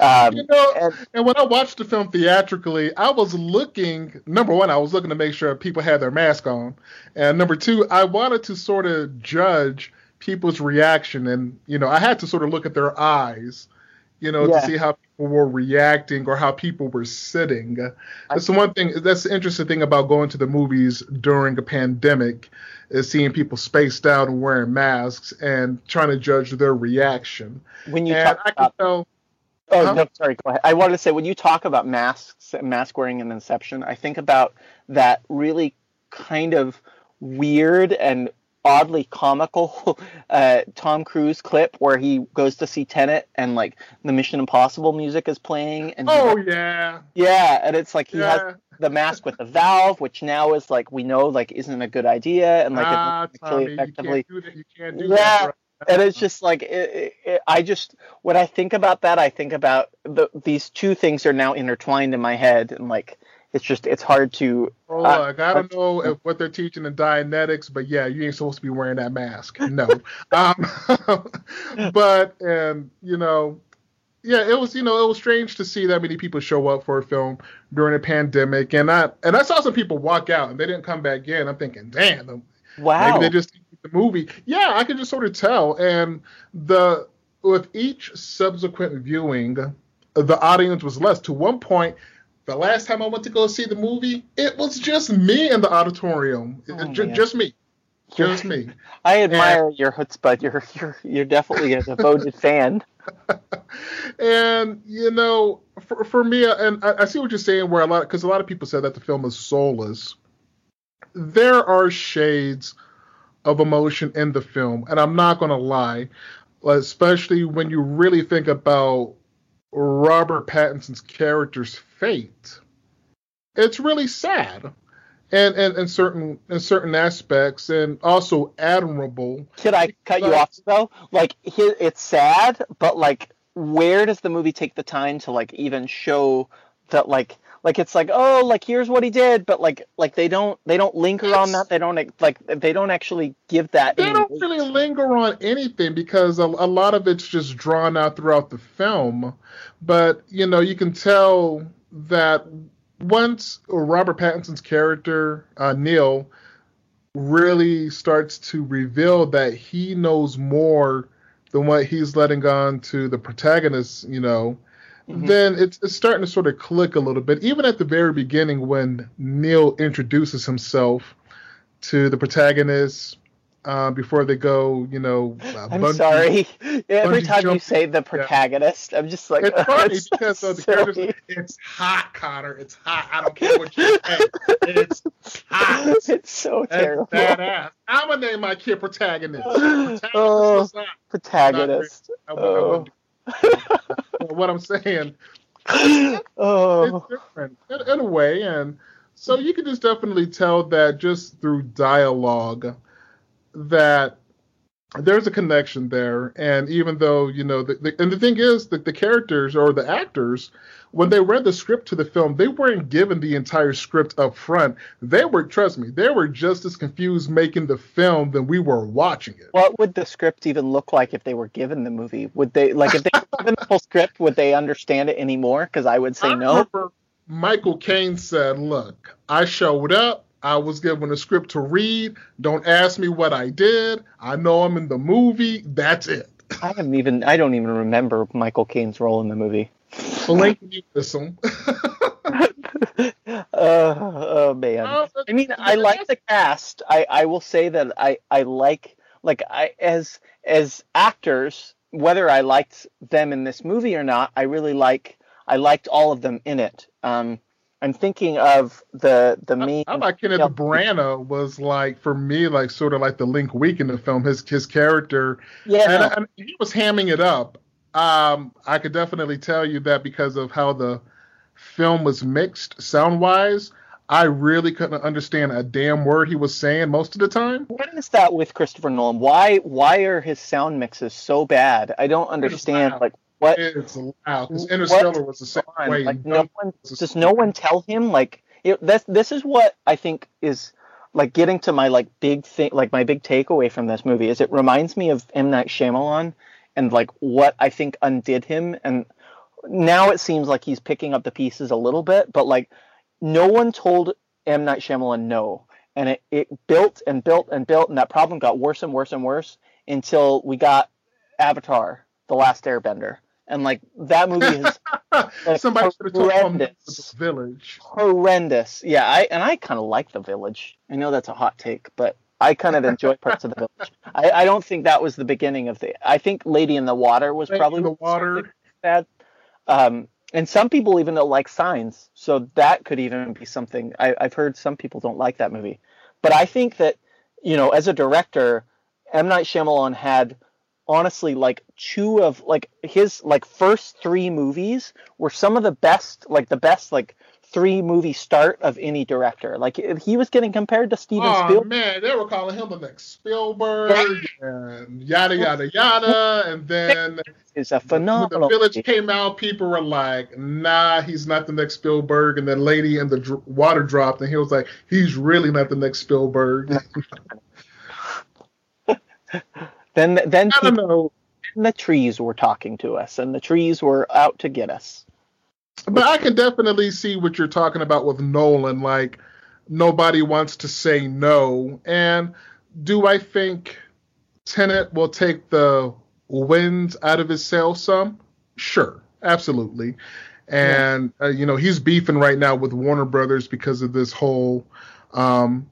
Um, you know, and, and, when I watched the film theatrically, I was looking. Number one, I was looking to make sure people had their mask on, and number two, I wanted to sort of judge people's reaction, and you know, I had to sort of look at their eyes, you know, yeah. to see how people were reacting or how people were sitting. That's the one thing. That's the interesting thing about going to the movies during a pandemic is seeing people spaced out and wearing masks and trying to judge their reaction. When you and talk about- tell Oh huh? no, sorry. Go ahead. I wanted to say when you talk about masks, mask wearing and Inception, I think about that really kind of weird and oddly comical uh, Tom Cruise clip where he goes to see Tenet and like the Mission Impossible music is playing. And oh yeah, yeah, and it's like he yeah. has the mask with the valve, which now is like we know like isn't a good idea, and like ah, actually Tommy, effectively. You can't do that. You can't do yeah, and it's just like it, it, it, I just when I think about that, I think about the, these two things are now intertwined in my head, and like it's just it's hard to. Oh, uh, look, I don't know if, what they're teaching in Dianetics, but yeah, you ain't supposed to be wearing that mask. No, um, but and you know, yeah, it was you know it was strange to see that many people show up for a film during a pandemic, and I and I saw some people walk out and they didn't come back in. I'm thinking, damn, wow, maybe they just the movie, yeah, I could just sort of tell. And the with each subsequent viewing, the audience was less. To one point, the last time I went to go see the movie, it was just me in the auditorium, oh, just, just me. Just me. I admire and, your chutzpah. You're you're you're definitely a devoted fan. and you know, for, for me, uh, and I, I see what you're saying, where a lot because a lot of people said that the film is soulless. There are shades of emotion in the film. And I'm not going to lie, especially when you really think about Robert Pattinson's character's fate. It's really sad. And, and, and certain in certain aspects and also admirable. Could I cut you off though? Like it's sad, but like where does the movie take the time to like even show that like like it's like oh like here's what he did but like like they don't they don't linger it's, on that. They don't like they don't actually give that they don't weight. really linger on anything because a, a lot of it's just drawn out throughout the film. But you know you can tell that once robert pattinson's character uh, neil really starts to reveal that he knows more than what he's letting on to the protagonist you know mm-hmm. then it's, it's starting to sort of click a little bit. Even at the very beginning, when Neil introduces himself to the protagonist, uh, before they go, you know. Uh, I'm bungee, sorry. Every time you say the protagonist, yeah. I'm just like. It's funny because of the characters. It's hot, Connor. It's hot. I don't care what you say. It's hot. It's so That's terrible. Badass. I'm gonna name my kid protagonist. Protagonist. Oh, protagonist. I, I, oh what I'm saying. oh. It's different in, in a way, and so you can just definitely tell that just through dialogue that there's a connection there and even though you know the, the, and the thing is that the characters or the actors when they read the script to the film, they weren't given the entire script up front. They were, trust me, they were just as confused making the film than we were watching it. What would the script even look like if they were given the movie? Would they like if they were given the full script? Would they understand it anymore? Because I would say I no. Michael Caine said, "Look, I showed up." I was given a script to read. Don't ask me what I did. I know I'm in the movie. That's it. I haven't even. I don't even remember Michael Caine's role in the movie. Link you this one. uh, oh man. Uh, I mean, I like the cast. I, I will say that I, I like like I as as actors, whether I liked them in this movie or not, I really like I liked all of them in it. Um, I'm thinking of the the main. I, I like Kenneth Branagh was like for me like sort of like the Link Week in the film. His his character. Yeah. And, and he was hamming it up. Um, I could definitely tell you that because of how the film was mixed sound wise. I really couldn't understand a damn word he was saying most of the time. What is that with Christopher Nolan? Why why are his sound mixes so bad? I don't understand. Like what? It's loud. Because Interstellar was the same way. Like no one does no one tell him like it, this. This is what I think is like getting to my like big thing, like my big takeaway from this movie is it reminds me of M Night Shyamalan and like what I think undid him and now it seems like he's picking up the pieces a little bit, but like no one told M Night Shyamalan no, and it, it built and built and built, and that problem got worse and worse and worse until we got Avatar: The Last Airbender, and like that movie is like, somebody should have told him the village. Horrendous, yeah. I and I kind of like the village. I know that's a hot take, but I kind of enjoy parts of the village. I, I don't think that was the beginning of the. I think Lady in the Water was Lady probably the water bad. Um, and some people even don't like Signs, so that could even be something. I, I've heard some people don't like that movie, but I think that you know, as a director, M Night Shyamalan had honestly like two of like his like first three movies were some of the best, like the best like three movie start of any director. Like he was getting compared to Steven oh, Spielberg. man, they were calling him the next Spielberg and yada yada yada, and then it's a phenomenal. When the Village came out, people were like, "Nah, he's not the next Spielberg." And then Lady in the dr- Water dropped, and he was like, "He's really not the next Spielberg." then, then I don't know. the trees were talking to us, and the trees were out to get us. But I can definitely see what you're talking about with Nolan. Like, nobody wants to say no. And do I think Tenet will take the wins out of his sails some? Sure, absolutely. And yeah. uh, you know he's beefing right now with Warner Brothers because of this whole um,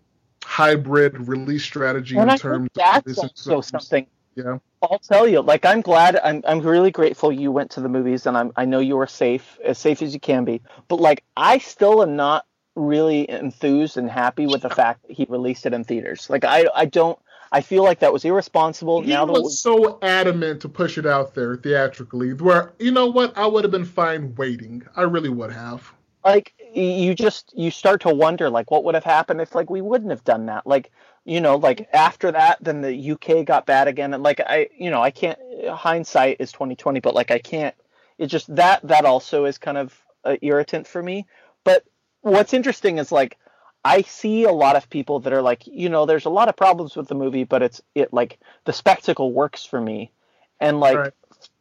hybrid release strategy and in I terms that's of this also something. Yeah. I'll tell you, like I'm glad I'm I'm really grateful you went to the movies and I'm I know you were safe, as safe as you can be. But like I still am not really enthused and happy with the fact that he released it in theaters. Like I I don't I feel like that was irresponsible. He now was so adamant to push it out there theatrically, where you know what, I would have been fine waiting. I really would have. Like you just you start to wonder like what would have happened if like we wouldn't have done that. Like you know like after that then the UK got bad again and like I you know I can't hindsight is 2020 but like I can't it just that that also is kind of uh, irritant for me. But what's interesting is like I see a lot of people that are like, you know, there's a lot of problems with the movie, but it's it like the spectacle works for me, and like Right.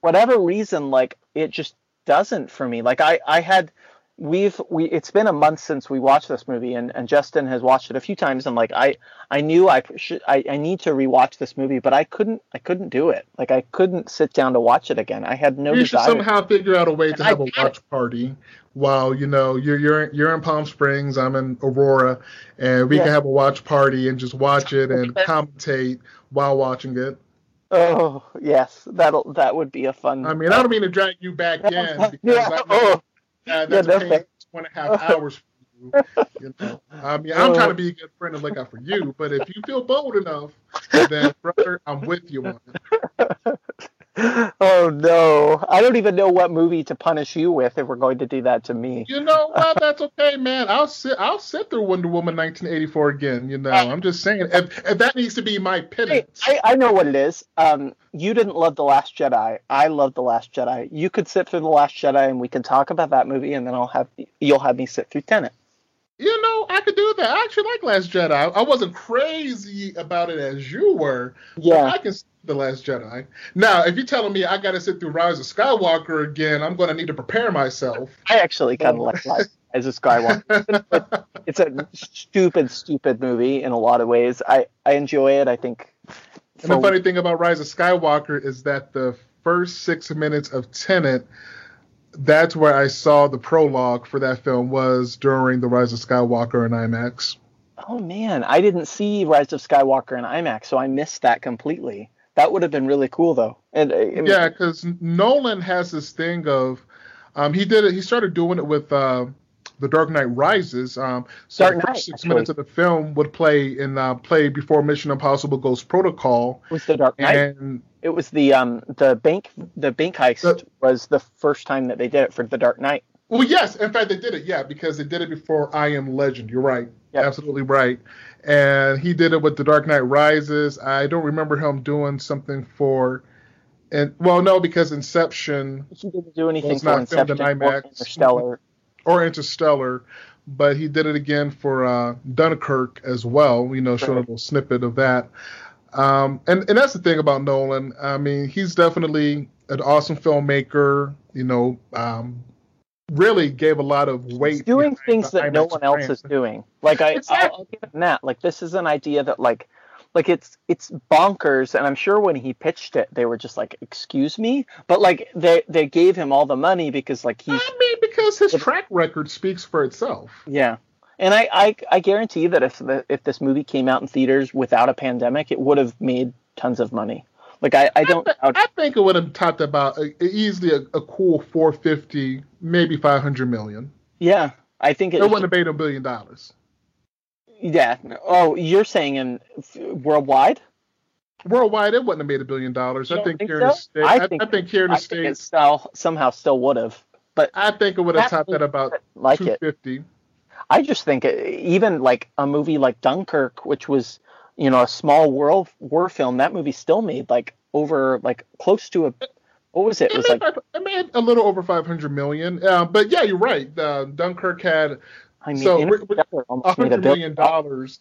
whatever reason, like it just doesn't for me. Like I I had we've we it's been a month since we watched this movie, and and Justin has watched it a few times, and like I I knew I should I, I need to rewatch this movie, but I couldn't I couldn't do it. Like I couldn't sit down to watch it again. I had no you should somehow figure out a way to have a get watch party while you know you're you're you're in Palm Springs, I'm in Aurora, and we Yeah. can have a watch party and just watch it and commentate while watching it. Oh yes, that'll that would be a fun. I mean, I don't mean to drag you back in because yeah. I know Oh. That that's Yeah, pain two and a half hours for you. you know? I mean, I'm trying to be a good friend and look out for you, but if you feel bold enough, then brother, I'm with you on it. oh no, I don't even know what movie to punish you with if we're going to do that to me. You know what? That's okay, man. I'll sit. I'll sit through Wonder Woman 1984 again. You know, I'm just saying. If, if that needs to be my penance, I, I know what it is. Um, you didn't love the Last Jedi. I love the Last Jedi. You could sit through the Last Jedi, and we can talk about that movie, and then I'll have you'll have me sit through Tenet. You know, I could do that. I actually like Last Jedi. I, wasn't crazy about it as you were. Yeah. I can see the Last Jedi. Now, if you're telling me I got to sit through Rise of Skywalker again, I'm going to need to prepare myself. I actually kind of like Life as a Skywalker. it's a stupid, stupid movie in a lot of ways. I I enjoy it. I think. And the funny thing about Rise of Skywalker is that the first six minutes of Tenet, that's where I saw the prologue for that film was during the Rise of Skywalker in IMAX. Oh man, I didn't see Rise of Skywalker in IMAX, so I missed that completely. That would have been really cool though. And uh, Yeah, because Nolan has this thing of, um, he did it. He started doing it with uh, the Dark Knight Rises. Um, the Knight, first six actually. minutes of the film would play in uh, play before Mission Impossible Ghost Protocol, it was the Dark Knight. and it was the um the bank the bank heist was the first time that they did it for the Dark Knight. Well, yes. In fact, they did it. Yeah, because they did it before I Am Legend. You're right. Yep. Absolutely right. And he did it with The Dark Knight Rises. I don't remember him doing something for. And well, no, because Inception He didn't do anything was for filmed Inception in or IMAX. Interstellar. Or Interstellar, but he did it again for uh, Dunkirk as well. You know, showing a little snippet of that. Um, and and that's the thing about Nolan. I mean, he's definitely an awesome filmmaker. You know, um, really gave a lot of weight. He's doing things that no one else is doing. Like I, Exactly. I'll, I'll give him that. Like this is an idea that like, like it's it's bonkers. And I'm sure when he pitched it, they were just like, "Excuse me," but like they they gave him all the money because like he. I mean, because his track record speaks for itself. yeah. And I, I, I guarantee that if the, if this movie came out in theaters without a pandemic, it would have made tons of money. Like I, I don't. I, I think it would have topped about a, easily a, a cool 450, maybe 500 million. yeah, I think It it. wouldn't have made a billion dollars. Yeah. Oh, you're saying in worldwide? Worldwide, it wouldn't have made a billion dollars. I think think here in the so? states, I I, think- I think here in the I think it states, still, somehow still would have. But I think it would have topped at about like it. 250. I just think it, even like a movie like Dunkirk, which was you know a small world war film, that movie still made like over like close to a what was it? It It was made, like it made a little over 500 million. Uh, but yeah, you're right. Uh, Dunkirk had I mean, so we're- we're- Interstellar almost made a hundred million dollars.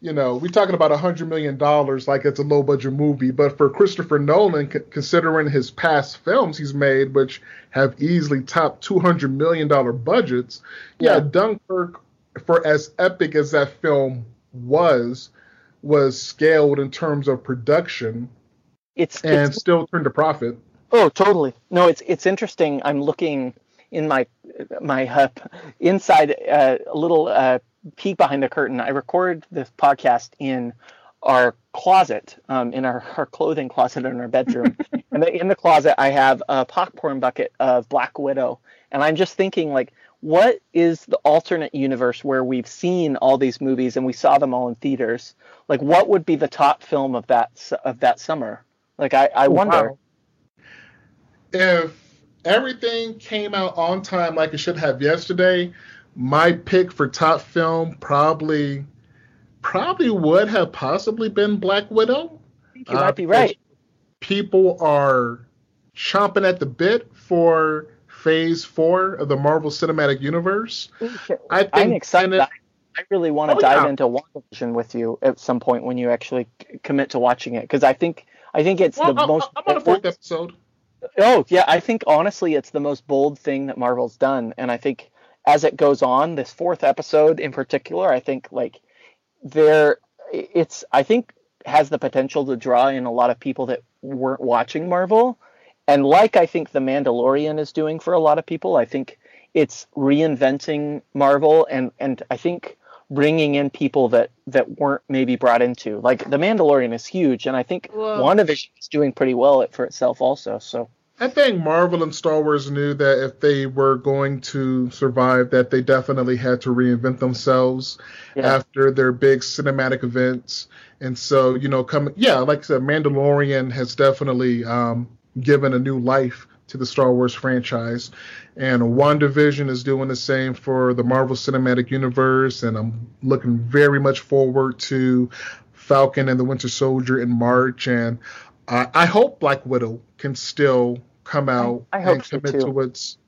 You know, we're talking about a hundred million dollars like it's a low budget movie, but for Christopher Nolan, c- considering his past films he's made, which have easily topped two hundred million dollar budgets, yeah, Yeah. Dunkirk, for as epic as that film was, was scaled in terms of production It's, and it's still turned a profit. oh totally no it's it's interesting. I'm looking in my my uh, inside uh, a little uh, peek behind the curtain. I record this podcast in our closet, um, in our, our clothing closet in our bedroom. and the, in the closet, I have a popcorn bucket of Black Widow. And I'm just thinking, like, what is the alternate universe where we've seen all these movies and we saw them all in theaters? Like, what would be the top film of that of that summer? Like, I, I wonder. wow. If everything came out on time like it should have yesterday, my pick for top film probably probably would have possibly been Black Widow. You might be uh, right. People are chomping at the bit for phase four of the Marvel Cinematic Universe. I think I'm excited. I I really want to Oh, dive yeah. into WandaVision with you at some point when you actually c- commit to watching it because I think I think it's Well, the I'm, most. I'm on the fourth episode. Oh yeah, I think honestly it's the most bold thing that Marvel's done, and I think as it goes on, this fourth episode in particular, I think like there, it's I think has the potential to draw in a lot of people that weren't watching Marvel, and like I think the Mandalorian is doing for a lot of people, I think it's reinventing Marvel, and and I think bringing in people that that weren't maybe brought into like the Mandalorian is huge, and I think Well- WandaVision is doing pretty well for itself also. So. I think Marvel and Star Wars knew that if they were going to survive, that they definitely had to reinvent themselves Yeah. after their big cinematic events. And so, you know, coming, yeah, like I said, Mandalorian has definitely um, given a new life to the Star Wars franchise. And WandaVision is doing the same for the Marvel Cinematic Universe. And I'm looking very much forward to Falcon and the Winter Soldier in March. And I I hope Black Widow can still come out I hope and commit to its.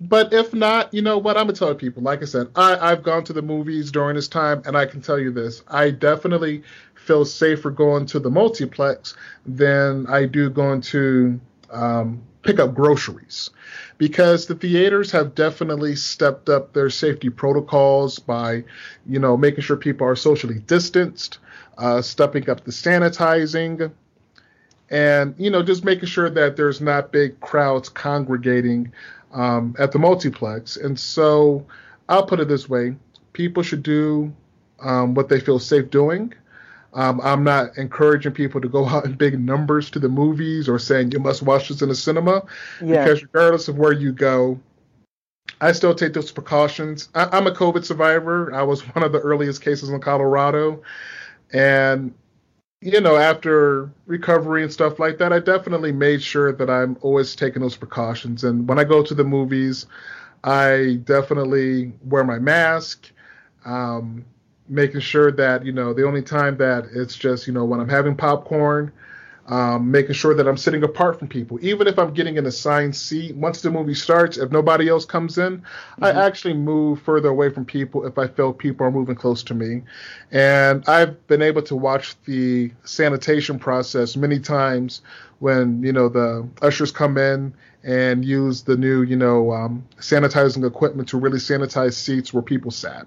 But if not, you know what? I'm gonna tell people. Like I said, I, I've gone to the movies during this time, and I can tell you this: I definitely feel safer going to the multiplex than I do going to um, pick up groceries, because the theaters have definitely stepped up their safety protocols by, you know, making sure people are socially distanced, uh, stepping up the sanitizing and you know just making sure that there's not big crowds congregating um, at the multiplex. And so i'll put it this way. People should do um, what they feel safe doing um, i'm not encouraging people to go out in big numbers to the movies or saying you must watch this in the cinema Yeah. because regardless of where you go I still take those precautions. I, I'm a COVID survivor. I was one of the earliest cases in Colorado. And you know, after recovery and stuff like that, I definitely made sure that I'm always taking those precautions. And when I go to the movies, I definitely wear my mask, um, making sure that you know the only time that it's just you know when I'm having popcorn, um, making sure that I'm sitting apart from people. Even if I'm getting an assigned seat, once the movie starts, if nobody else comes in, mm-hmm. I actually move further away from people if I feel people are moving close to me. And I've been able to watch the sanitation process many times when you know the ushers come in and use the new you know um, sanitizing equipment to really sanitize seats where people sat.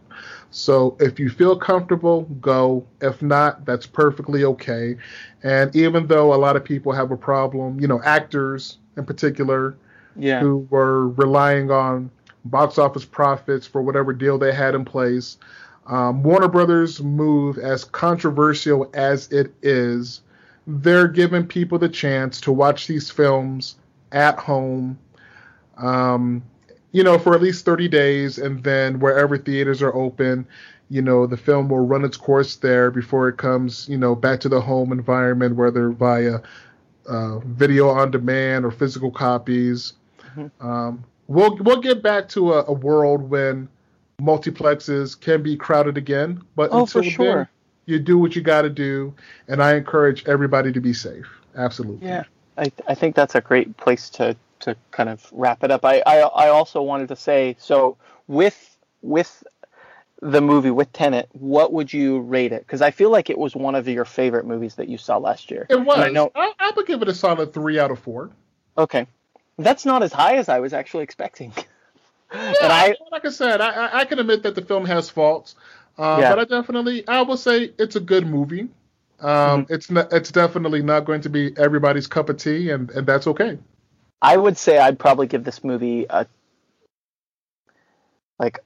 So if you feel comfortable, go. If not, that's perfectly okay. And even though a lot of people have a problem, you know, actors in particular, yeah. who were relying on box office profits for whatever deal they had in place. Um, Warner Brothers' move, as controversial as it is, they're giving people the chance to watch these films at home. Um, you know, for at least 30 days, and then wherever theaters are open, you know, the film will run its course there before it comes, you know, back to the home environment, whether via uh, video on demand or physical copies. Mm-hmm. Um, we'll we'll get back to a, a, world when multiplexes can be crowded again, but oh, until sure. then, you do what you got to do, and I encourage everybody to be safe. Absolutely. Yeah, I I think that's a great place to to kind of wrap it up, I, I, I also wanted to say so with with the movie with Tenet, what would you rate it? Because I feel like it was one of your favorite movies that you saw last year. It was. I, know, I, I would give it a solid three out of four. Okay, that's not as high as I was actually expecting. Yeah, and I, like I said, I, I can admit that the film has faults, uh, yeah. but I definitely, I will say it's a good movie. Um, mm-hmm. It's not, it's definitely not going to be everybody's cup of tea, and, and that's okay. I would say I'd probably give this movie a like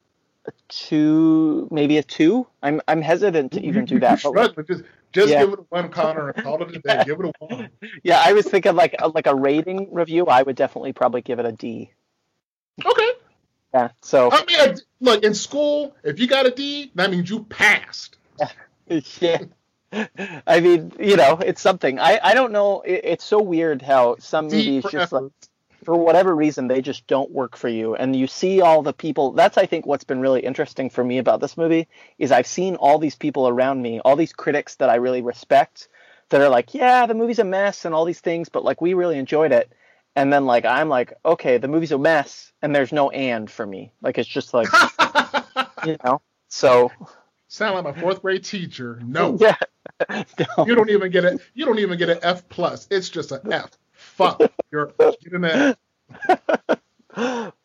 a two, maybe a two. I'm I'm hesitant to even do that. but, but just just yeah. give it a one Connor and call it a day. Give it a one. Yeah, I was thinking like a, like a rating review. I would definitely probably give it a D. Okay. Yeah. So I mean, look in school, if you got a D, that means you passed. yeah. I mean, you know, it's something. I, I don't know. It, it's so weird how some movies just like, for whatever reason, they just don't work for you. And you see all the people. That's, I think, what's been really interesting for me about this movie is I've seen all these people around me, all these critics that I really respect, that are like, yeah, the movie's a mess and all these things, but like we really enjoyed it. And then like I'm like, okay, the movie's a mess, and there's no and for me. Like it's just like, you know. So sound like my fourth grade teacher. No. Yeah. You don't even get it. You don't even get an F plus. It's just an F. Fuck. You're getting that.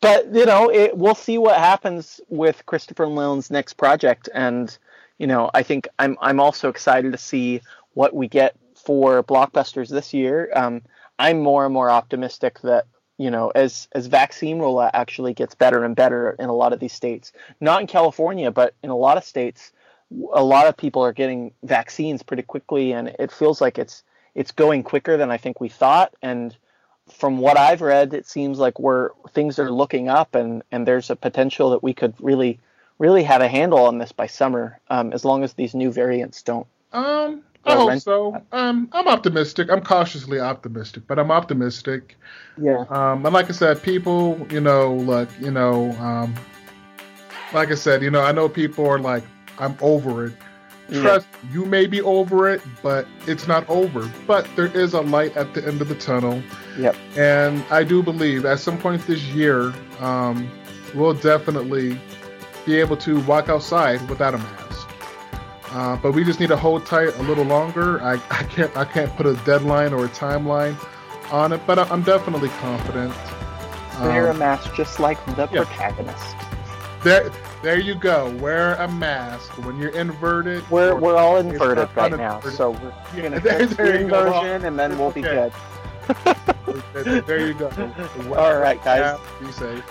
but you know, it, we'll see what happens with Christopher Nolan's next project, and you know, I think I'm I'm also excited to see what we get for blockbusters this year. Um, I'm more and more optimistic that you know as as vaccine rollout actually gets better and better in a lot of these states, not in California, but in a lot of states, a lot of people are getting vaccines pretty quickly, and it feels like it's it's going quicker than I think we thought. And from what I've read, it seems like we're things are looking up, and and there's a potential that we could really really have a handle on this by summer, um, as long as these new variants don't. Um, I hope so. Um, I'm optimistic. I'm cautiously optimistic, but I'm optimistic. Yeah. Um, and like I said, people, you know, like you know, um, like I said, you know, I know people are like, I'm over it. Trust yeah. you may be over it, but it's not over. But there is a light at the end of the tunnel. Yep. And I do believe at some point this year, um, we'll definitely be able to walk outside without a mask. Uh, but we just need to hold tight a little longer. I, I can't I can't put a deadline or a timeline on it, but I'm definitely confident. Wear um, a mask just like the yeah. protagonist. There, there you go. Wear a mask when you're inverted. We're we're all inverted right now, so we're gonna there, there the inversion, and then we'll be good. there you go. all right, guys. Be safe.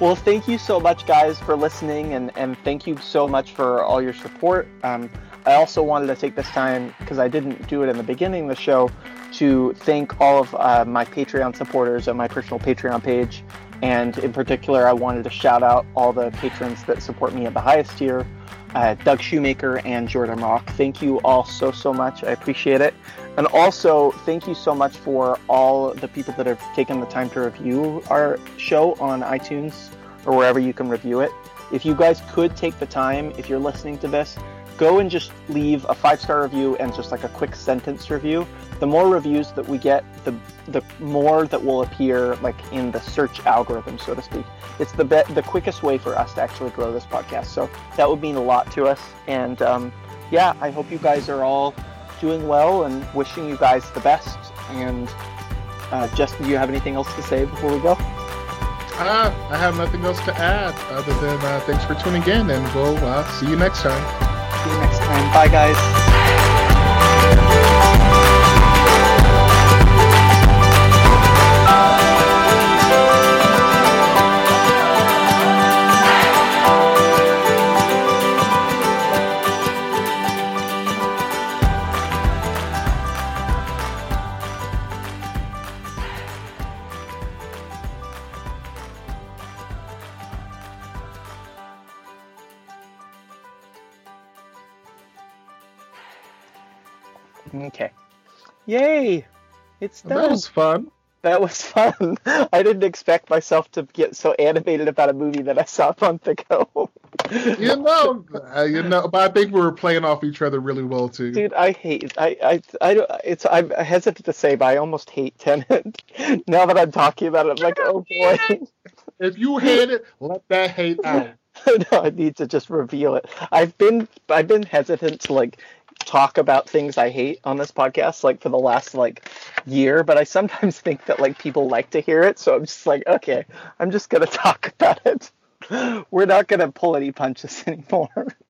Well, thank you so much, guys, for listening, and and thank you so much for all your support. Um, I also wanted to take this time because I didn't do it in the beginning of the show to thank all of uh, my Patreon supporters on my personal Patreon page. And in particular, I wanted to shout out all the patrons that support me at the highest tier uh, Doug Shoemaker and Jordan Rock. Thank you all so, so much. I appreciate it. And also, thank you so much for all the people that have taken the time to review our show on iTunes. or wherever you can review it. If you guys could take the time, if you're listening to this, go and just leave a five star review and just like a quick sentence review. The more reviews that we get, the the more that will appear like in the search algorithm, so to speak. It's the be- the quickest way for us to actually grow this podcast. So that would mean a lot to us. And um, yeah, I hope you guys are all doing well and wishing you guys the best. And uh, Justin, do you have anything else to say before we go? Uh, I have nothing else to add other than uh, thanks for tuning in, and we'll uh, see you next time. See you next time. Bye, guys. Yay! It's done. That was fun. That was fun. I didn't expect myself to get so animated about a movie that I saw a month ago. You know, uh, you know, but I think we were playing off each other really well too. Dude, I hate. I, I, I don't. It's. I'm hesitant to say, but I almost hate Tenet. now that I'm talking about it, I'm like, oh boy. If you hate it, let that hate out. no, I need to just reveal it. I've been. I've been hesitant to like talk about things I hate on this podcast, like for the last like year. But I sometimes think that like people like to hear it, so I'm just like, okay, I'm just gonna talk about it. We're not gonna pull any punches anymore.